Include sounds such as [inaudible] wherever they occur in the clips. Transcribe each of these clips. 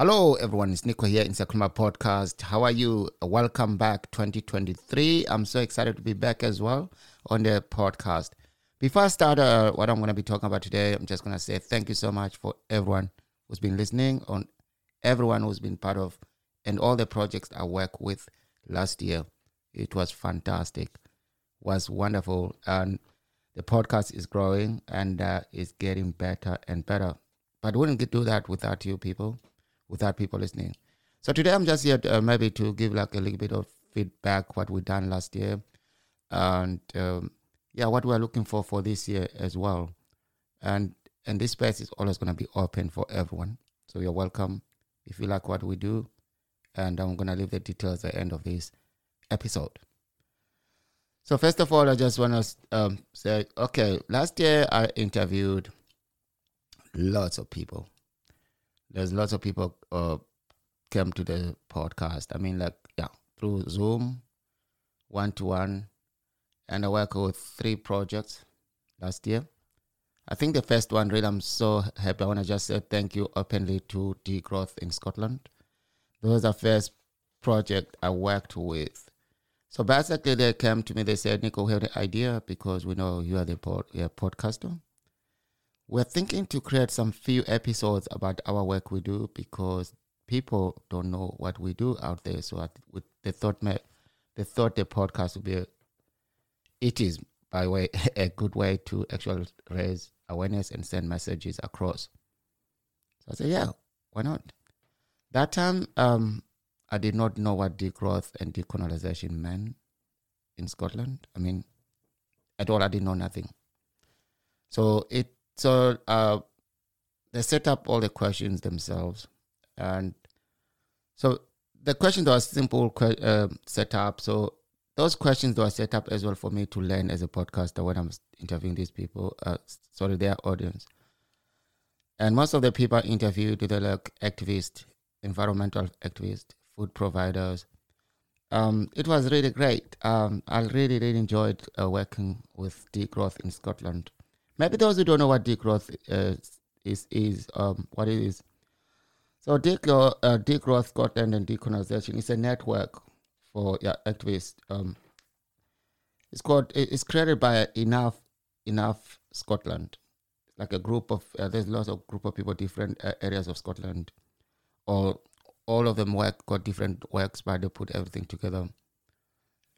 Hello, everyone. It's Nico here in Siyakhuluma Podcast. How are you? Welcome back, 2023. I'm so excited to be back as well on the podcast. Before I start uh, what I'm going to be talking about today, I'm just going to say thank you so much for everyone who's been listening, on everyone who's been part of, and all the projects I worked with last year. It was fantastic, was wonderful, and the podcast is growing and uh, is getting better and better. But wouldn't do that without you people without people listening. So today I'm just here to, uh, maybe to give like a little bit of feedback what we done last year, and um, yeah, what we're looking for for this year as well. And and this space is always going to be open for everyone. So you're welcome if you like what we do. And I'm going to leave the details at the end of this episode. So first of all, I just want to um, say, okay, last year I interviewed lots of people there's lots of people uh, came to the podcast. I mean, like yeah, through Zoom, one to one, and I worked with three projects last year. I think the first one, really, I'm so happy. I want to just say thank you openly to Degrowth in Scotland. That was the first project I worked with. So basically, they came to me. They said, "Nico, we have the idea because we know you are the pod, you're podcaster. We're thinking to create some few episodes about our work we do because people don't know what we do out there. So they thought they thought the podcast would be a, it is by way [laughs] a good way to actually raise awareness and send messages across. So I said, yeah, why not? That time, um, I did not know what degrowth and decolonization meant in Scotland. I mean, at all, I didn't know nothing. So it so uh, they set up all the questions themselves, and so the questions are simple uh, set up. So those questions were set up as well for me to learn as a podcaster when I'm interviewing these people. Uh, sorry, their audience. And most of the people I interviewed, they're like activists, environmental activists, food providers. Um, it was really great. Um, I really, really enjoyed uh, working with Degrowth in Scotland. Maybe those who don't know what degrowth uh, is, is um, what it is. So degrowth, uh, degrowth Scotland and decolonization is a network for yeah, activists. Um, it's called. It's created by enough enough Scotland, like a group of. Uh, there's lots of group of people, different uh, areas of Scotland. All all of them work got different works, but they put everything together.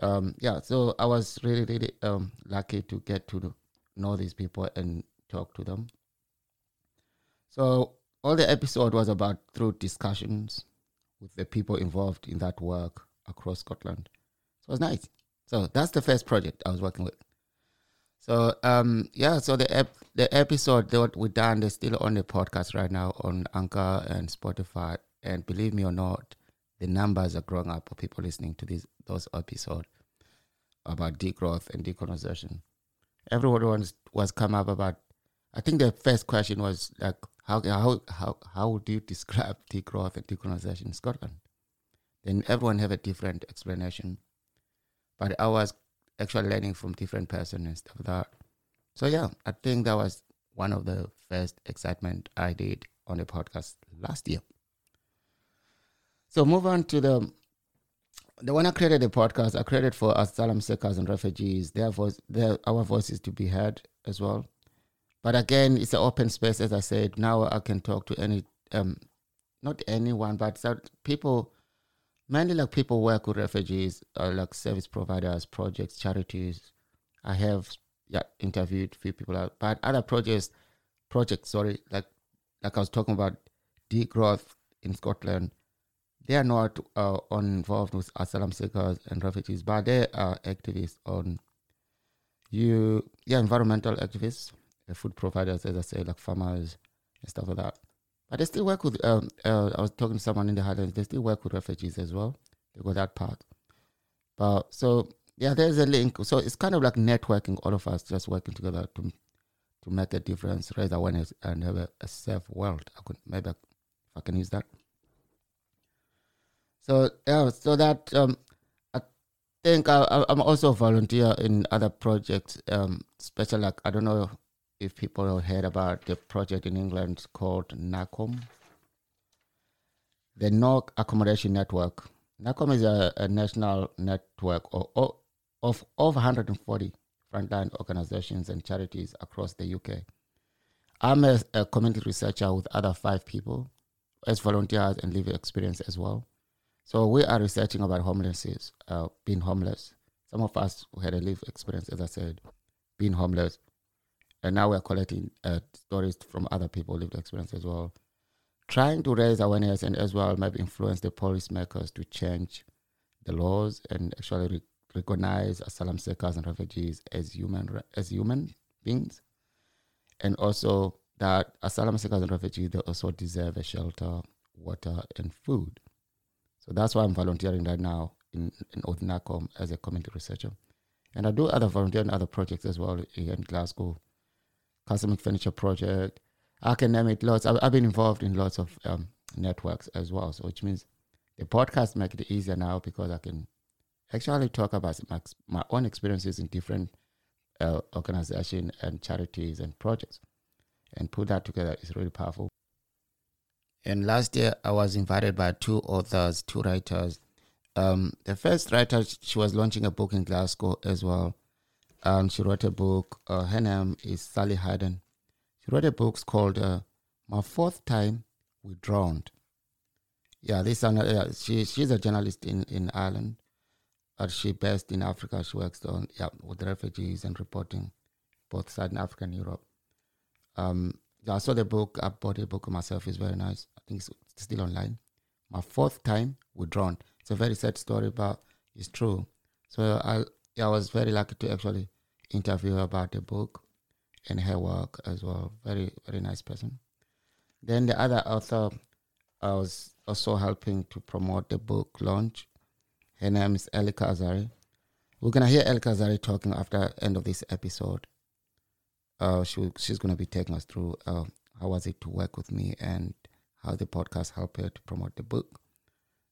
Um, yeah, so I was really really um, lucky to get to know these people and talk to them. So all the episode was about through discussions with the people involved in that work across Scotland. So it was nice. So that's the first project I was working with. So um yeah, so the ep- the episode that we done is still on the podcast right now on Anchor and Spotify. And believe me or not, the numbers are growing up of people listening to these those episodes about degrowth and decolonization everyone was was come up about. I think the first question was like, how how how how do you [laughs] describe degrowth and decolonization in Scotland? Then everyone have a different explanation, but I was actually learning from different person and stuff like that. So yeah, I think that was one of the first excitement I did on the podcast last year. So move on to the the when I created the podcast, I created for asylum seekers and refugees. Their voice, their our voices to be heard as well. But again, it's an open space, as I said. Now I can talk to any, um, not anyone, but people, mainly like people work with refugees, or like service providers, projects, charities. I have yeah interviewed few people, but other projects, projects, sorry, like like I was talking about, degrowth in Scotland they are not uh, involved with asylum seekers and refugees, but they are activists on you, yeah, environmental activists, uh, food providers, as I say, like farmers and stuff like that. But they still work with. Um, uh, I was talking to someone in the Highlands. They still work with refugees as well. They go that part. But so yeah, there's a link. So it's kind of like networking. All of us just working together to to make a difference, raise awareness, and have a, a safe world. I could maybe if I can use that. So yeah, so that um, I think I, I'm also a volunteer in other projects, um, especially like I don't know if people have heard about the project in England called NACCOM, the No Accommodation Network. NACCOM is a, a national network of, of, over 140 frontline organizations and charities across the UK. I'm a, a community researcher with other five people as volunteers and lived experience as well. So we are researching about homelessness, uh, being homeless. Some of us who had a lived experience, as I said, being homeless. And now we're collecting uh, stories from other people lived experience as well. Trying to raise awareness and as well maybe influence the policymakers to change the laws and actually re- recognize asylum seekers and refugees as human as human beings and also that asylum seekers and refugees they also deserve a shelter, water, and food. So that's why I'm volunteering right now in in Odnacom as a community researcher, and I do other volunteering other projects as well here in Glasgow, custom furniture project. academic lots. I've, I've been involved in lots of um, networks as well, so which means the podcast make it easier now because I can actually talk about my, my own experiences in different uh, organization and charities and projects and put that together is really powerful. And last year, I was invited by two authors, two writers. Um, the first writer, she was launching a book in Glasgow as well. Um, she wrote a book. Uh, her name is Sally Hayden. She wrote a book called uh, "My Fourth Time We Drowned." Yeah, this uh, she she's a journalist in in Ireland, but she based in Africa. She works on yeah with refugees and reporting both Southern Africa and Europe. Um, I saw the book. I bought the book myself. It's very nice. I think it's still online. My fourth time we drowned. It's a very sad story, but it's true. So I, I was very lucky to actually interview about the book and her work as well. Very, very nice person. Then the other author, I was also helping to promote the book launch. Her name is Elika Azari. We're gonna hear Elika Azari talking after end of this episode uh, she, she's going to be taking us through uh, how was it to work with me and how the podcast helped her to promote the book.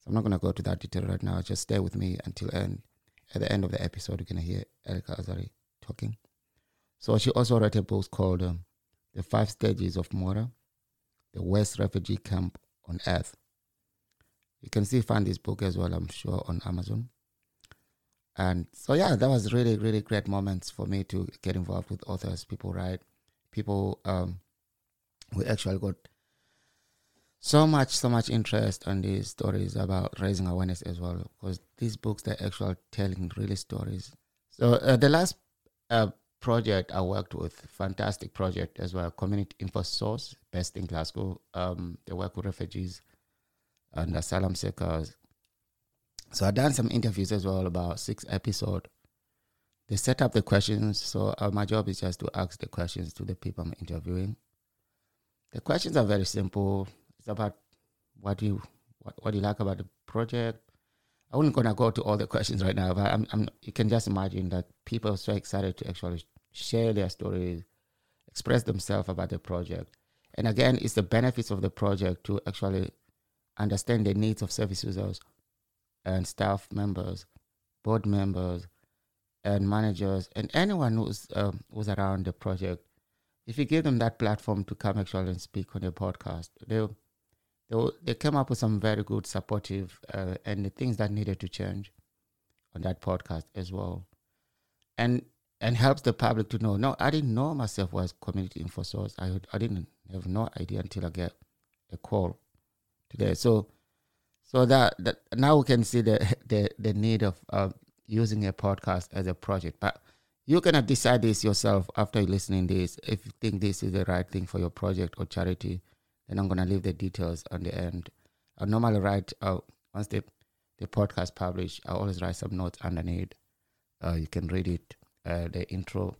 So I'm not going to go to that detail right now. Just stay with me until end. At the end of the episode, you're going to hear Elika Azari talking. So she also wrote a book called um, The Five Stages of Moria, the Worst Refugee Camp on Earth. You can still find this book as well, I'm sure, on Amazon. And so, yeah, that was really, really great moments for me to get involved with authors, people write, people um, we actually got so much, so much interest on these stories about raising awareness as well, because these books, they're actually telling really stories. So uh, the last uh, project I worked with, fantastic project as well, Community Info Source, based in Glasgow. Um, they work with refugees and asylum seekers so I done some interviews as well, about six episode. They set up the questions, so uh, my job is just to ask the questions to the people I'm interviewing. The questions are very simple. It's about what you what, what you like about the project. I wouldn't gonna go to all the questions right now, but I'm, I'm, you can just imagine that people are so excited to actually share their stories, express themselves about the project. And again, it's the benefits of the project to actually understand the needs of service users and staff members, board members, and managers, and anyone who's um, who's around the project. If you give them that platform to come actually and speak on your podcast, they they came up with some very good supportive uh, and the things that needed to change on that podcast as well, and and helps the public to know. No, I didn't know myself was community info source. I I didn't have no idea until I get a call today. So so that, that now we can see the the, the need of uh, using a podcast as a project. But you cannot decide this yourself after listening this. If you think this is the right thing for your project or charity, then I'm gonna leave the details on the end. I normally write uh, once the the podcast published. I always write some notes underneath. Uh, you can read it, uh, the intro.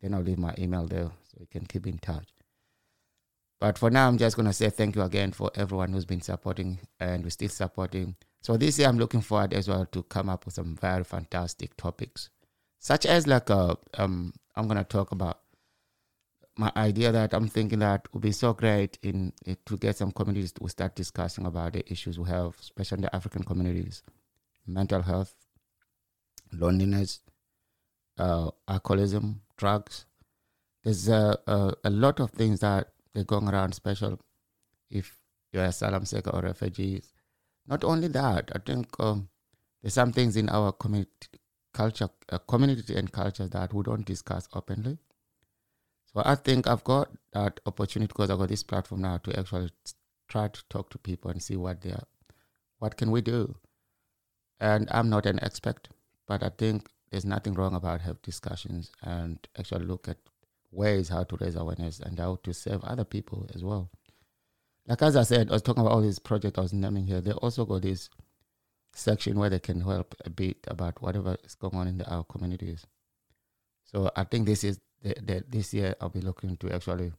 Then I'll leave my email there so you can keep in touch. But for now, I'm just to say thank you again for everyone who's been supporting and we're still supporting. So this year, I'm looking forward as well to come up with some very fantastic topics, such as like uh, um, I'm to talk about my idea that I'm thinking that would be so great in, in to get some communities to start discussing about the issues we have, especially in the African communities, mental health, loneliness, uh, alcoholism, drugs. There's a, a, a lot of things that they're going around, special if you're asylum seeker or refugees. Not only that, I think um, there's some things in our community culture, uh, community and culture that we don't discuss openly. So I think I've got that opportunity because I've got this platform now to actually try to talk to people and see what they are, what can we do. And I'm not an expert, but I think there's nothing wrong about have discussions and actually look at ways how to raise awareness and how to serve other people as well. Like as I said, I was talking about all these projects I was naming here. They also got this section where they can help a bit about whatever is going on in the, our communities. So I think this is the, the, this year I'll be looking to actually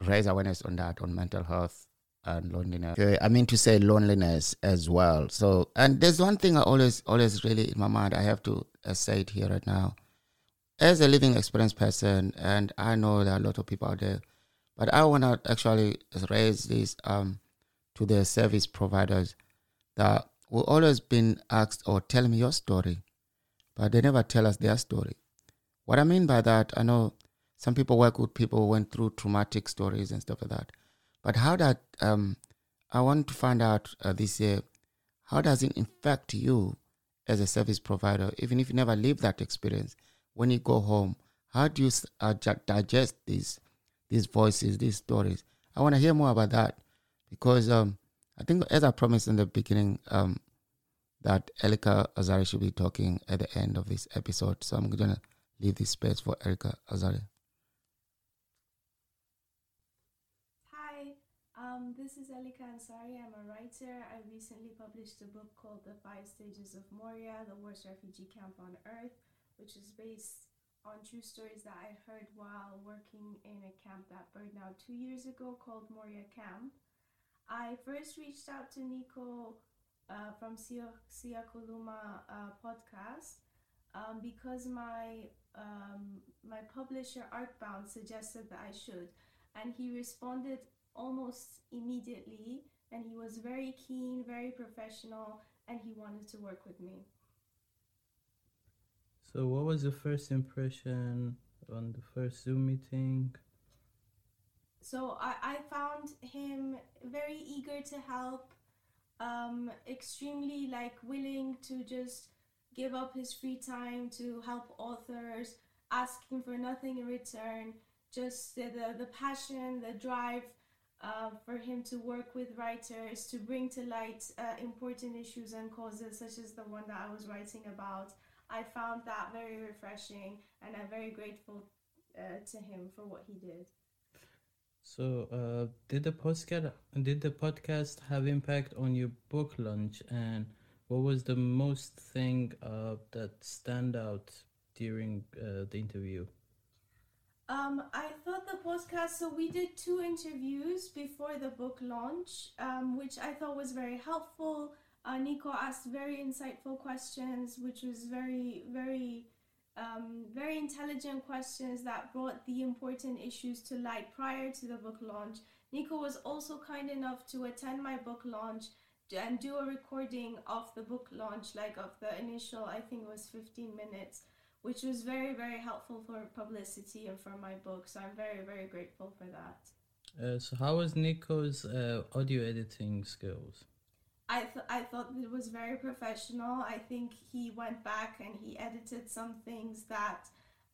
raise awareness on that on mental health and loneliness. I mean to say loneliness as well. So and there's one thing I always always really in my mind I have to uh, say it here right now. As a living experience person, and I know there are a lot of people out there, but I want to actually raise this um, to the service providers that we've always been asked or tell me your story, but they never tell us their story. What I mean by that, I know some people work with people who went through traumatic stories and stuff like that. But how that, um, I want to find out uh, this year, how does it affect you as a service provider, even if you never lived that experience? When you go home, how do you uh, digest these these voices, these stories? I want to hear more about that because um, I think, as I promised in the beginning, um, that Elika Azari should be talking at the end of this episode. So I'm going to leave this space for Elika Azari. Hi, um, this is Elika Ansari. I'm a writer. I recently published a book called The Five Stages of Moria, the worst refugee camp on earth, which is based on true stories that I heard while working in a camp that burned out two years ago called Moria Camp. I first reached out to Nico uh, from Sia, Siyakhuluma uh, podcast um, because my um, my publisher Artbound suggested that I should, and he responded almost immediately, and he was very keen, very professional, and he wanted to work with me. So, what was the first impression on the first Zoom meeting? So I, I found him very eager to help, um, extremely like willing to just give up his free time to help authors, asking for nothing in return. Just the, the, the passion, the drive uh, for him to work with writers, to bring to light uh, important issues and causes such as the one that I was writing about. I found that very refreshing and I'm very grateful uh, to him for what he did. So, uh, did the podcast did the podcast have impact on your book launch, and what was the most thing uh, that stand out during uh, the interview? Um, I thought the podcast. So we did two interviews before the book launch, um, which I thought was very helpful. Uh, Nico asked very insightful questions, which was very very um, very intelligent questions that brought the important issues to light prior to the book launch. Nico was also kind enough to attend my book launch and do a recording of the book launch, like of the initial, I think it was 15 minutes, which was very, very helpful for publicity and for my book. So I'm very, very grateful for that. Uh, so, how was Nico's uh, audio editing skills? I, th- I thought it was very professional. I think he went back and he edited some things that,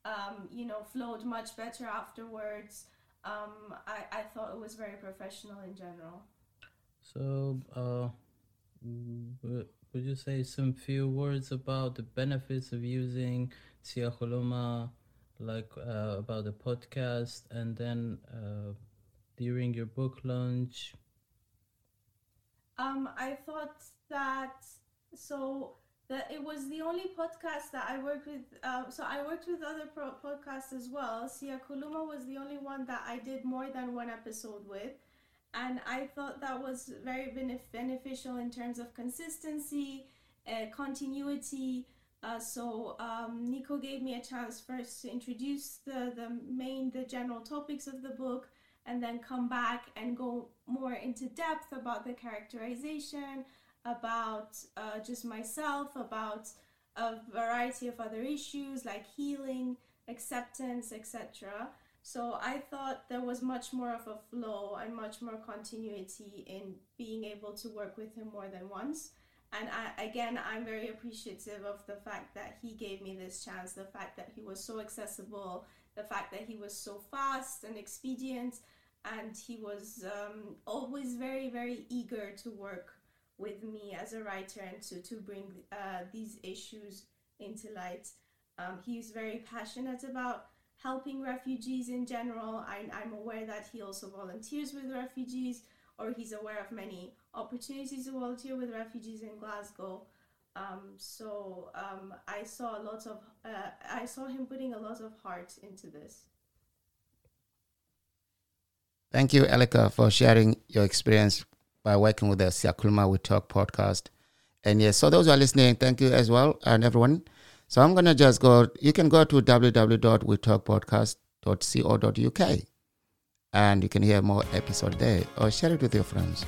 um, you know, flowed much better afterwards. Um, I, I thought it was very professional in general. So, uh, would you say some few words about the benefits of using Siyakhuluma, like uh, about the podcast, and then uh, during your book launch? Um, I thought that so that it was the only podcast that I worked with. Uh, so I worked with other pro- podcasts as well. Siyakhuluma was the only one that I did more than one episode with, and I thought that was very benef- beneficial in terms of consistency, uh, continuity. Uh, so um, Nico gave me a chance first to introduce the, the main, the general topics of the book, and then come back and go more into depth about the characterization, about uh, just myself, about a variety of other issues like healing, acceptance, etc. So I thought there was much more of a flow and much more continuity in being able to work with him more than once. And I, again i'm very appreciative of the fact that he gave me this chance the fact that he was so accessible the fact that he was so fast and expedient and he was um, always very very eager to work with me as a writer and to, to bring uh, these issues into light. Um, he's very passionate about helping refugees in general I, i'm aware that he also volunteers with refugees or he's aware of many opportunities to volunteer with refugees in Glasgow. Um, so um, I saw a lot of uh, I saw him putting a lot of heart into this. Thank you, Elika, for sharing your experience by working with the Siyakhuluma We Talk podcast. And yes, so those who are listening, thank you as well, and everyone. So I'm gonna just go. You can go to www.wetalkpodcast.co.uk and you can hear more episode there or share it with your friends.